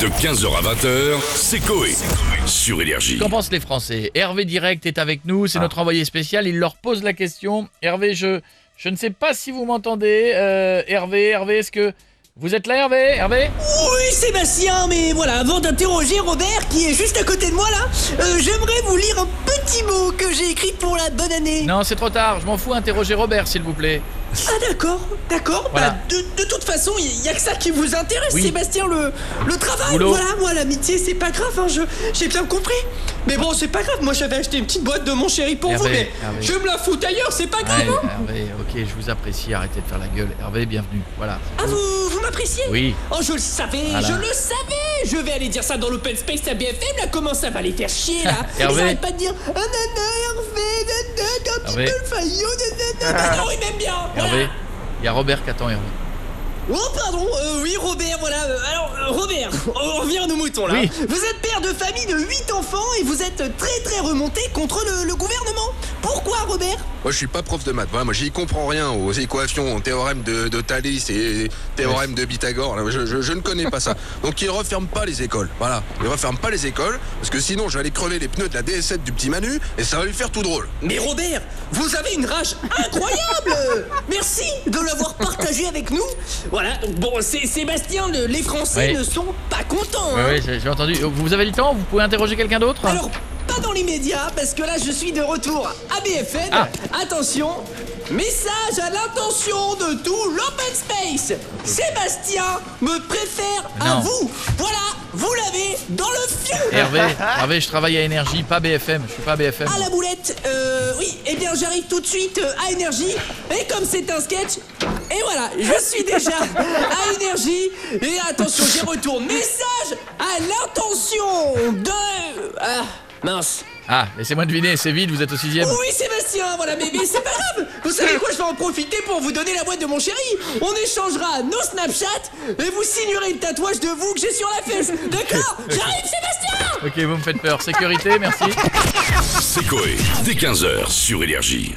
De 15h à 20h, c'est Coé. Sur Énergie. Qu'en pensent les Français? Hervé Direct est avec nous, c'est notre envoyé spécial, il leur pose la question. Hervé, je, je ne sais pas si vous m'entendez. Euh, Hervé, Hervé, est-ce que vous êtes là Hervé? Hervé? Oui, Sébastien, mais voilà, avant d'interroger Robert, qui est juste à côté de moi là, euh, j'aimerais vous lire un petit mot que j'ai écrit pour la bonne année. Non, c'est trop tard, je m'en fous, interrogez Robert s'il vous plaît. Ah d'accord, d'accord. Voilà. Bah, de, de toute façon, il y, a que ça qui vous intéresse, Oui. Sébastien, le, le travail. Boulot. Voilà, moi l'amitié, c'est pas grave, hein, je- j'ai bien compris. Mais bon, c'est pas grave, moi j'avais acheté une petite boîte de mon chéri pour Hervé, vous, mais Hervé. je me la fous ailleurs, c'est pas grave. Ouais, hein. Hervé, ok, je vous apprécie, arrêtez de faire la gueule. Hervé, bienvenue, voilà. Ah, vous, vous m'appréciez Oui. Oh, je le savais, Voilà. je le savais Je vais aller dire ça dans l'open space à BFM, là, comment ça va les faire chier, là. Ils arrêtent pas de dire « Ah, nana, Hervé, nana, un petit Hervé. peu le faillot, nana, Non, il m'aime bien voilà. Hervé, il y a Robert qui attend Hervé. Oh, pardon, euh, oui, Robert, Robert, on revient à nos moutons, là. Oui. Vous êtes père de famille de 8 enfants et vous êtes très, très remonté contre le, le gouvernement. Pourquoi, Robert? Moi, je suis pas prof de maths. Moi, j'y comprends rien aux équations, aux théorèmes de, de Thalès et théorèmes de Pythagore. Là, Je, je- je ne connais pas ça. Donc, ils referment pas les écoles. Voilà, ils referment pas les écoles parce que sinon, je vais aller crever les pneus de la DS7 du petit Manu et ça va lui faire tout drôle. Mais Robert, vous avez une rage incroyable Merci de l'avoir avec nous. Voilà, donc bon, c'est Sébastien, le- les Français Oui. ne sont pas contents. Oui, hein. oui, j'ai j'ai entendu. Vous avez du temps Vous pouvez interroger quelqu'un d'autre? Alors, pas dans les médias, parce que là, je suis de retour à BFM. Ah. Attention, message à l'intention de tout l'open space. Sébastien me préfère à vous. Voilà, vous l'avez dans le fion. Hervé, Hervé, je travaille à Énergie, pas BFM, je suis pas BFM. À la boulette, euh, oui, eh bien j'arrive tout de suite euh, à Énergie, et comme c'est un sketch, et voilà, je suis déjà à Énergie, et attention, j'y retourne, message à l'intention de... Ah, mince. Ah, laissez-moi deviner, c'est vide, vous êtes au sixième. Oui Sébastien, voilà mais, mais c'est pas grave Vous savez quoi, je vais en profiter pour vous donner la boîte de mon chéri On échangera nos Snapchat et vous signerez le tatouage de vous que j'ai sur la fesse D'accord J'arrive Sébastien Ok, vous me faites peur. Sécurité, merci. C'est Coé. Dès 15h sur Énergie.